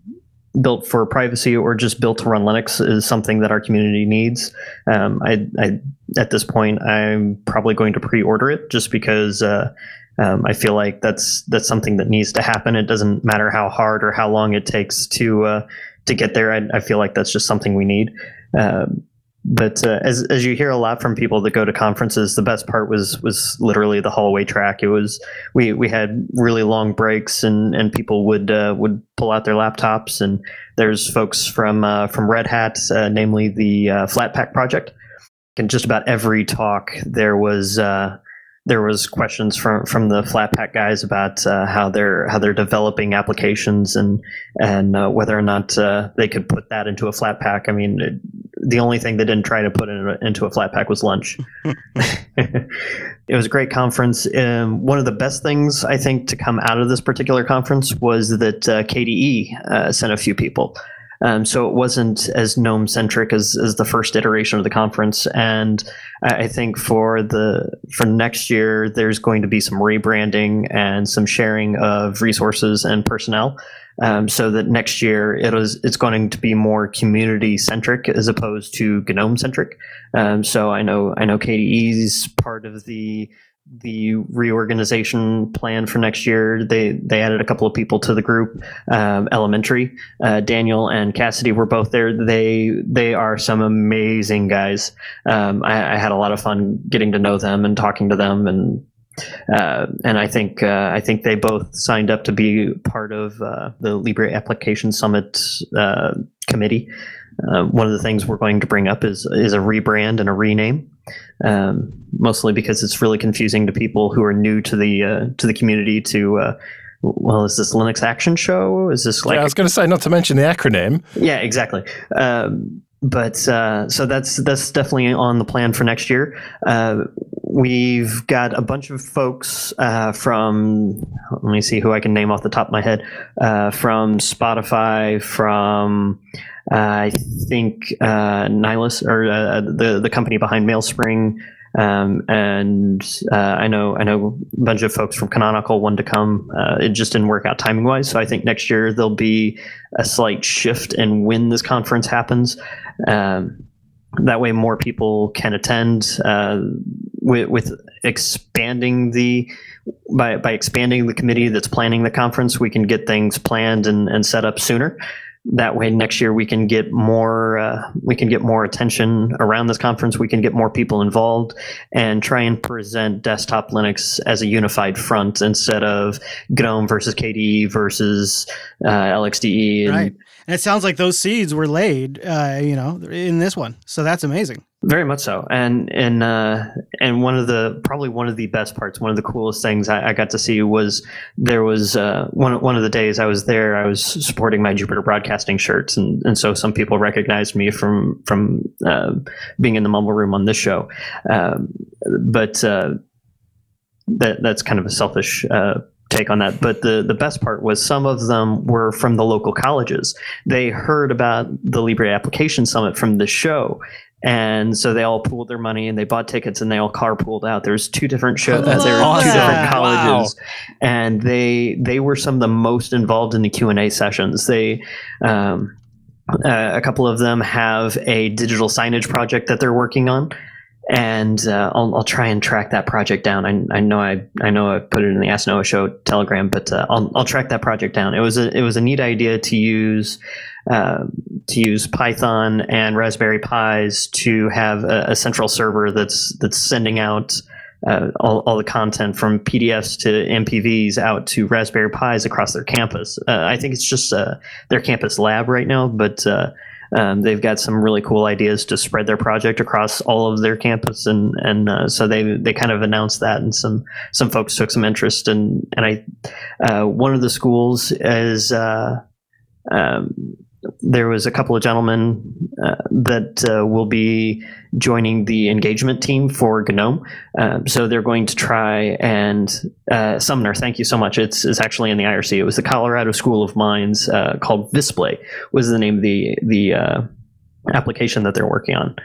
S10: built for privacy or just built to run Linux is something that our community needs. Um, I, I, at this point, I'm probably going to pre-order it just because uh, um, I feel like that's that's something that needs to happen. It doesn't matter how hard or how long it takes to uh, to get there. I, I, feel like that's just something we need. Um, but uh, as as you hear a lot from people that go to conferences, the best part was was literally the hallway track. It was we we had really long breaks, and and people would uh, would pull out their laptops, and there's folks from uh, from Red Hat, uh, namely the uh, Flatpak project. And just about every talk, there was uh, there was questions from from the Flatpak guys about uh, how they're how they're developing applications and and uh, whether or not uh, they could put that into a Flatpak. I mean, it, the only thing they didn't try to put in a, into a Flatpak was lunch. it was a great conference. Um, one of the best things I think to come out of this particular conference was that uh, KDE uh, sent a few people. Um, so it wasn't as gnome centric as, as the first iteration of the conference. And I think for the for next year, there's going to be some rebranding and some sharing of resources and personnel. Um, so that next year it is it's going to be more community centric as opposed to GNOME centric. Um, so I know I know KDE's part of the the reorganization plan for next year. They they added a couple of people to the group. Um, elementary, uh, Daniel and Cassidy were both there. They they are some amazing guys. Um, I, I, had a lot of fun getting to know them and talking to them and. Uh, and I think uh, I think they both signed up to be part of uh, the Libre Application Summit uh, committee. Uh, one of the things we're going to bring up is is a rebrand and a rename um, mostly because it's really confusing to people who are new to the uh, to the community. To uh, well, is this Linux Action Show? Is this like?
S4: Yeah, I was going to say not to mention the acronym.
S10: Yeah, exactly. Um, but uh, so that's that's definitely on the plan for next year. Uh, we've got a bunch of folks uh, from let me see who I can name off the top of my head uh, from Spotify, from uh, I think uh, Nylas or the the company behind MailSpring. Um, and uh, I know I know a bunch of folks from Canonical wanted to come. Uh, it just didn't work out timing wise. So I think next year there'll be a slight shift in when this conference happens. Um, that way, more people can attend. Uh, with, with expanding the by by expanding the committee that's planning the conference, we can get things planned and, and set up sooner that way next year we can get more uh, we can get more attention around this conference we can get more people involved and try and present desktop linux as a unified front instead of gnome versus kde versus uh, lxde and
S1: right. And it sounds like those seeds were laid, uh, you know, in this one. So that's amazing.
S10: Very much so, and and uh, and one of the probably one of the best parts, one of the coolest things I, I got to see was there was uh, one one of the days I was there. I was supporting my Jupiter Broadcasting shirts, and, and so some people recognized me from from uh, being in the Mumble Room on this show. Um, but uh, that that's kind of a selfish uh, take on that. But the, the best part was some of them were from the local colleges. They heard about the Libre Application Summit from the show. And so they all pooled their money and they bought tickets and they all carpooled out. There's two different shows.
S1: I
S10: There were two different colleges, and they they were some of the most involved in the Q and A sessions. They um, uh, a couple of them have a digital signage project that they're working on, and uh, I'll, I'll try and track that project down. I, I know I I know I put it in the Ask Noah Show Telegram, but uh, I'll I'll track that project down. It was a it was a neat idea to use. Uh, to use Python and Raspberry Pis to have a, a central server that's that's sending out uh, all, all the content from PDFs to MPVs out to Raspberry Pis across their campus. Uh, I think it's just uh, their campus lab right now, but uh, um, they've got some really cool ideas to spread their project across all of their campus, and and uh, so they they kind of announced that, and some some folks took some interest, and and I uh, one of the schools is. Uh, um, there was a couple of gentlemen uh, that uh, will be joining the engagement team for GNOME. Um, so they're going to try and uh, Sumner. Thank you so much. It's, it's actually in the IRC. It was the Colorado School of Mines uh, called Visplay was the name of the the uh, application that they're working on.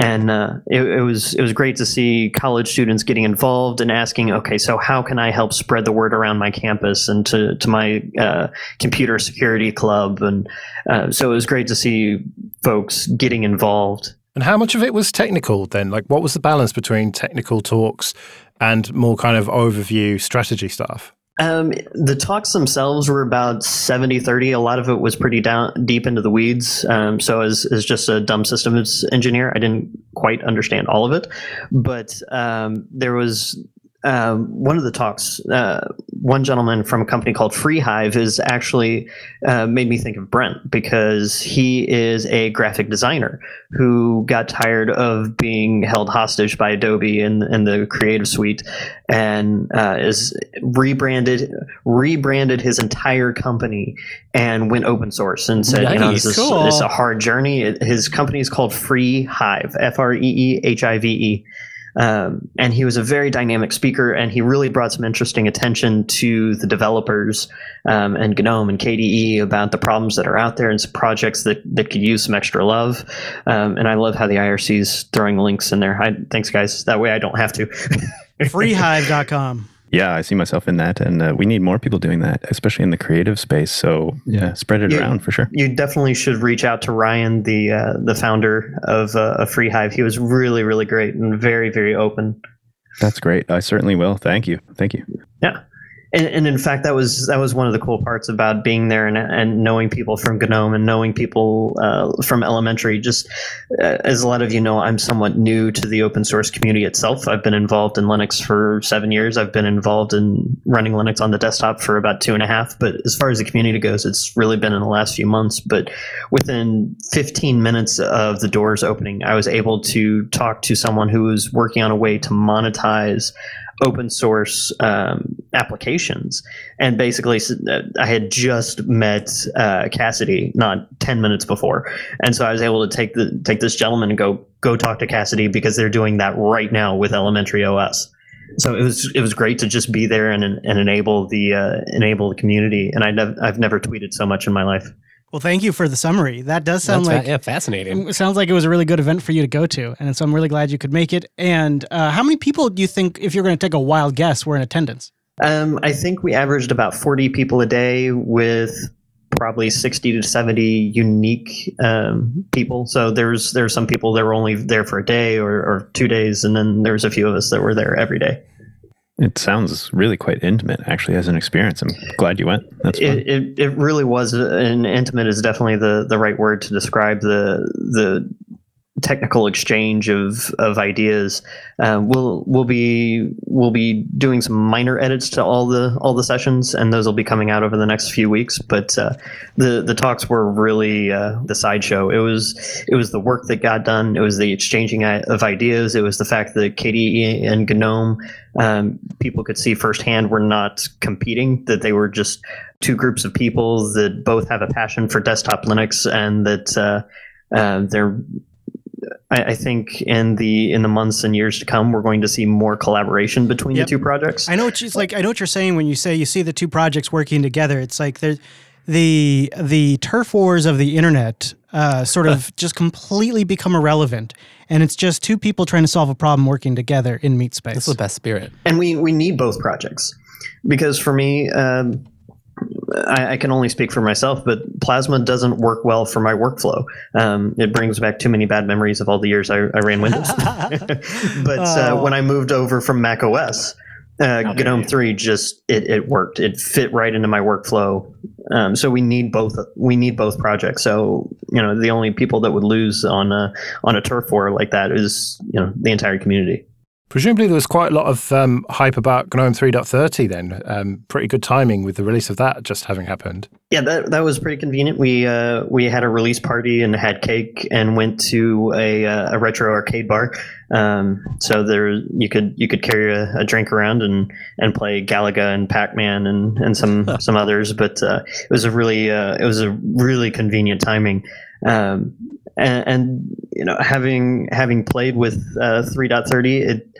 S10: And uh, it, it was it was great to see college students getting involved and asking, okay, so how can I help spread the word around my campus and to to my uh, computer security club? And uh, so it was great to see folks getting involved.
S4: And how much of it was technical then? Like, what was the balance between technical talks and more kind of overview strategy stuff?
S10: Um, the talks themselves were about 70 30. A lot of it was pretty down deep into the weeds. Um, so, as, as just a dumb systems engineer, I didn't quite understand all of it. But um, there was um, one of the talks, uh, one gentleman from a company called FreeHive is actually uh, made me think of Brent because he is a graphic designer who got tired of being held hostage by Adobe in, in the Creative Suite and uh, is rebranded rebranded his entire company and went open source and said, you know, this is,
S1: Cool.
S10: this is a hard journey. His company is called Free Hive, F R E E H I V E. Um, and he was a very dynamic speaker, and he really brought some interesting attention to the developers um, and GNOME and KDE about the problems that are out there and some projects that, that could use some extra love. Um, and I love how the IRC is throwing links in there. I, thanks, guys. That way I don't have to.
S1: Freehive.com.
S11: Yeah, I see myself in that, and uh, we need more people doing that, especially in the creative space. So yeah, spread it
S10: Yeah.
S11: around for sure.
S10: you definitely should reach out to Ryan, the uh, the founder of, uh, of Free Hive. He was really, really great and very, very open.
S11: That's great. I certainly will. Thank you. Thank you.
S10: Yeah. And, and in fact, that was that was one of the cool parts about being there and, and knowing people from GNOME and knowing people uh, from elementary. Just uh, as a lot of you know, I'm somewhat new to the open source community itself. I've been involved in Linux for seven years. I've been involved in running Linux on the desktop for about two and a half. But as far as the community goes, it's really been in the last few months. But within 15 minutes of the doors opening, I was able to talk to someone who was working on a way to monetize open source um, applications. And basically, uh, I had just met uh, Cassidy not 10 minutes before. And so I was able to take the take this gentleman and go go talk to Cassidy because they're doing that right now with Elementary OS. So it was it was great to just be there and and enable the uh, enable the community. And I nev- I've never tweeted so much in my life.
S1: Well, thank you for the summary. That does sound
S2: That's fa-
S1: like
S2: yeah, fascinating.
S1: It sounds like it was a really good event for you to go to, and so I'm really glad you could make it. And uh, how many people do you think, if you're going to take a wild guess, were in attendance?
S10: Um, I think we averaged about 40 people a day with probably 60 to 70 unique um, people. So there's there's some people that were only there for a day or, or two days, and then there's a few of us that were there every day.
S11: It sounds really quite intimate, actually, as an experience. I'm glad you went. That's fun.
S10: It, it, it really was, and intimate is definitely the, the right word to describe the the technical exchange of of ideas. Uh, we'll we'll be we'll be doing some minor edits to all the all the sessions, and those will be coming out over the next few weeks. But uh, the the talks were really uh, the sideshow. It was it was the work that got done. It was the exchanging of ideas. It was the fact that KDE and GNOME um, people could see firsthand were not competing. That they were just two groups of people that both have a passion for desktop Linux, and that uh, uh, they're I, I think in the in the months and years to come, we're going to see more collaboration between
S1: Yep.
S10: the two projects.
S1: I know what you, it's like. I know what you're saying when you say you see the two projects working together. It's like there, the the turf wars of the internet uh, sort of just completely become irrelevant, and it's just two people trying to solve a problem working together in meat space.
S2: That's the best spirit.
S10: and we we need both projects because for me um, I, I can only speak for myself but plasma doesn't work well for my workflow. Um, it brings back too many bad memories of all the years i, I ran windows. But uh,
S1: Oh.
S10: when i moved over from mac os uh, GNOME 3 just it, it worked. It fit right into my workflow. Um, so we need both we need both projects. So you know the only people that would lose on a on a turf war like that is you know the entire community
S4: Presumably, there was quite a lot of um, hype about GNOME 3.30 then. Um, pretty good timing with the release of that just having happened.
S10: Yeah, that that was pretty convenient. We uh, we had a release party and had cake and went to a, uh, a retro arcade bar. Um, so there you could you could carry a, a drink around and, and play Galaga and Pac Man and, and some some others. But uh, it was a really uh, it was a really convenient timing. Um, and, and you know having having played with uh, 3.30 it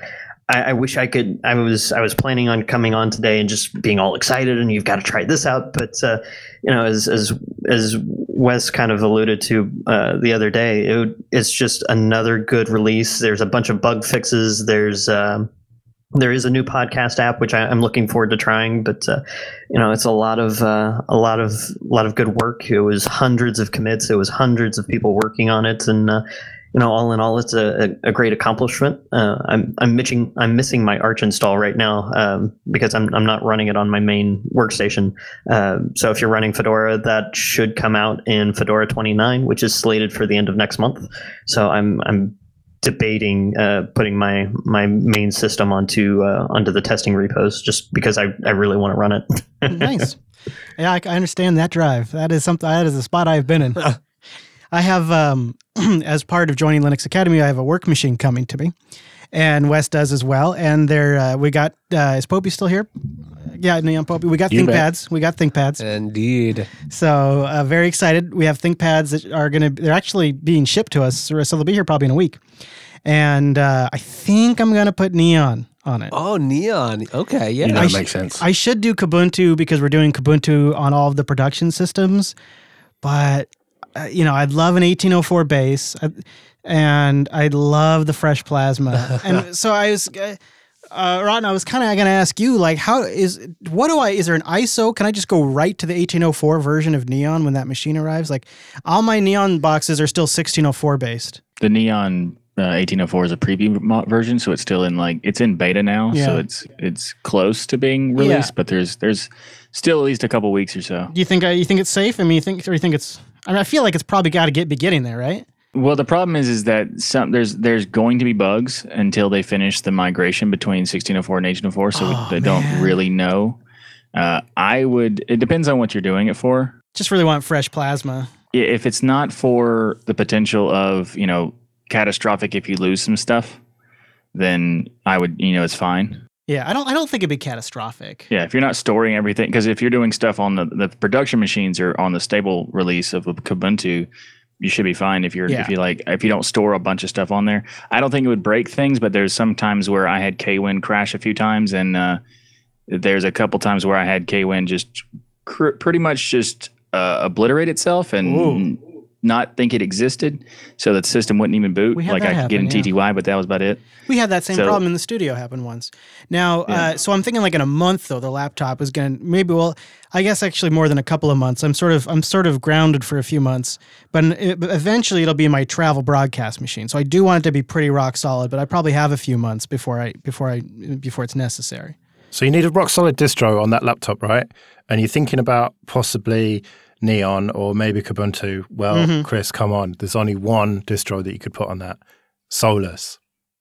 S10: I, I wish I could. I was I was planning on coming on today and just being all excited and you've got to try this out. But uh, you know, as as as Wes kind of alluded to uh, the other day, it, it's just another good release. There's a bunch of bug fixes. There's um, there is a new podcast app which I, I'm looking forward to trying. But uh, you know, it's a lot of uh, a lot of a lot of good work. It was hundreds of commits. It was hundreds of people working on it, and uh, you know, all in all, it's a, a, a great accomplishment. Uh, I'm I'm missing I'm missing my Arch install right now um, because I'm I'm not running it on my main workstation. Um, so if you're running Fedora, that should come out in Fedora 29, which is slated for the end of next month. So I'm I'm debating uh, putting my my main system onto uh, onto the testing repos just because I, I really want to run it.
S1: nice. Yeah, I, I understand that drive. That is something. That is a spot I've been in. I have, um, as part of joining Linux Academy, I have a work machine coming to me, and Wes does as well. And there, uh, we got uh, is Popey still here? Yeah, Neon Popey. We got
S9: You bet.
S1: ThinkPads. We got ThinkPads.
S2: Indeed.
S1: So uh, very excited. We have ThinkPads that are going to. They're actually being shipped to us, so they'll be here probably in a week. And uh, I think I'm going to put Neon on it.
S2: Oh, neon. Okay, yeah.
S9: Yeah,
S1: I
S9: that
S1: sh-
S9: makes sense.
S1: I should do Kubuntu because we're doing Kubuntu on all of the production systems, but uh, you know, I'd love an 1804 base, and I'd love the fresh plasma. and so I was, uh, uh, Ron, I was kind of going to ask you, like, how is what do I? Is there an ISO? Can I just go right to the 1804 version of Neon when that machine arrives? Like, all my Neon boxes are still 1604 based.
S7: The Neon uh, 1804 is a preview mo- version, so it's still in like it's in beta now,
S1: Yeah.
S7: so it's it's close to being released, but there's there's still at least a couple weeks or so.
S1: Do you think? Uh, you think it's safe? I mean, you think, or you think it's? I mean, I feel like it's probably got to get be getting there, right?
S7: Well, the problem is, is that some there's there's going to be bugs until they finish the migration between 1604 and 1804, so
S1: Oh,
S7: they don't really know. Uh, I would. It depends on what you're doing it for.
S1: Just really want fresh plasma.
S7: If it's not for the potential of you know catastrophic if you lose some stuff, then I would you know it's fine.
S1: Yeah, I don't. I don't think it'd be catastrophic.
S7: Yeah, if you're not storing everything, because if you're doing stuff on the the production machines or on the stable release of Kubuntu, you should be fine. If you're
S1: Yeah.
S7: if you like if you don't store a bunch of stuff on there, I don't think it would break things. But there's some times where I had KWin crash a few times, and uh, there's a couple times where I had KWin just cr- pretty much just uh, obliterate itself and not think it existed, so that the system wouldn't even boot. Like
S1: that
S7: I could get in
S1: happen, yeah.
S7: TTY, but that was about it.
S1: We had that same
S7: So-
S1: problem in the studio happen once. Now, uh, so I'm thinking like in a month though, the laptop is going to maybe well, I guess actually more than a couple of months. I'm sort of I'm sort of grounded for a few months, but it, but eventually it'll be my travel broadcast machine. So I do want it to be pretty rock solid, but I probably have a few months before I before I before it's necessary.
S4: So you need a rock solid distro on that laptop, right? And you're thinking about possibly Neon or maybe Kubuntu. Well,
S1: Mhm.
S4: Chris, come on. There's only one distro that you could put on that. Solus.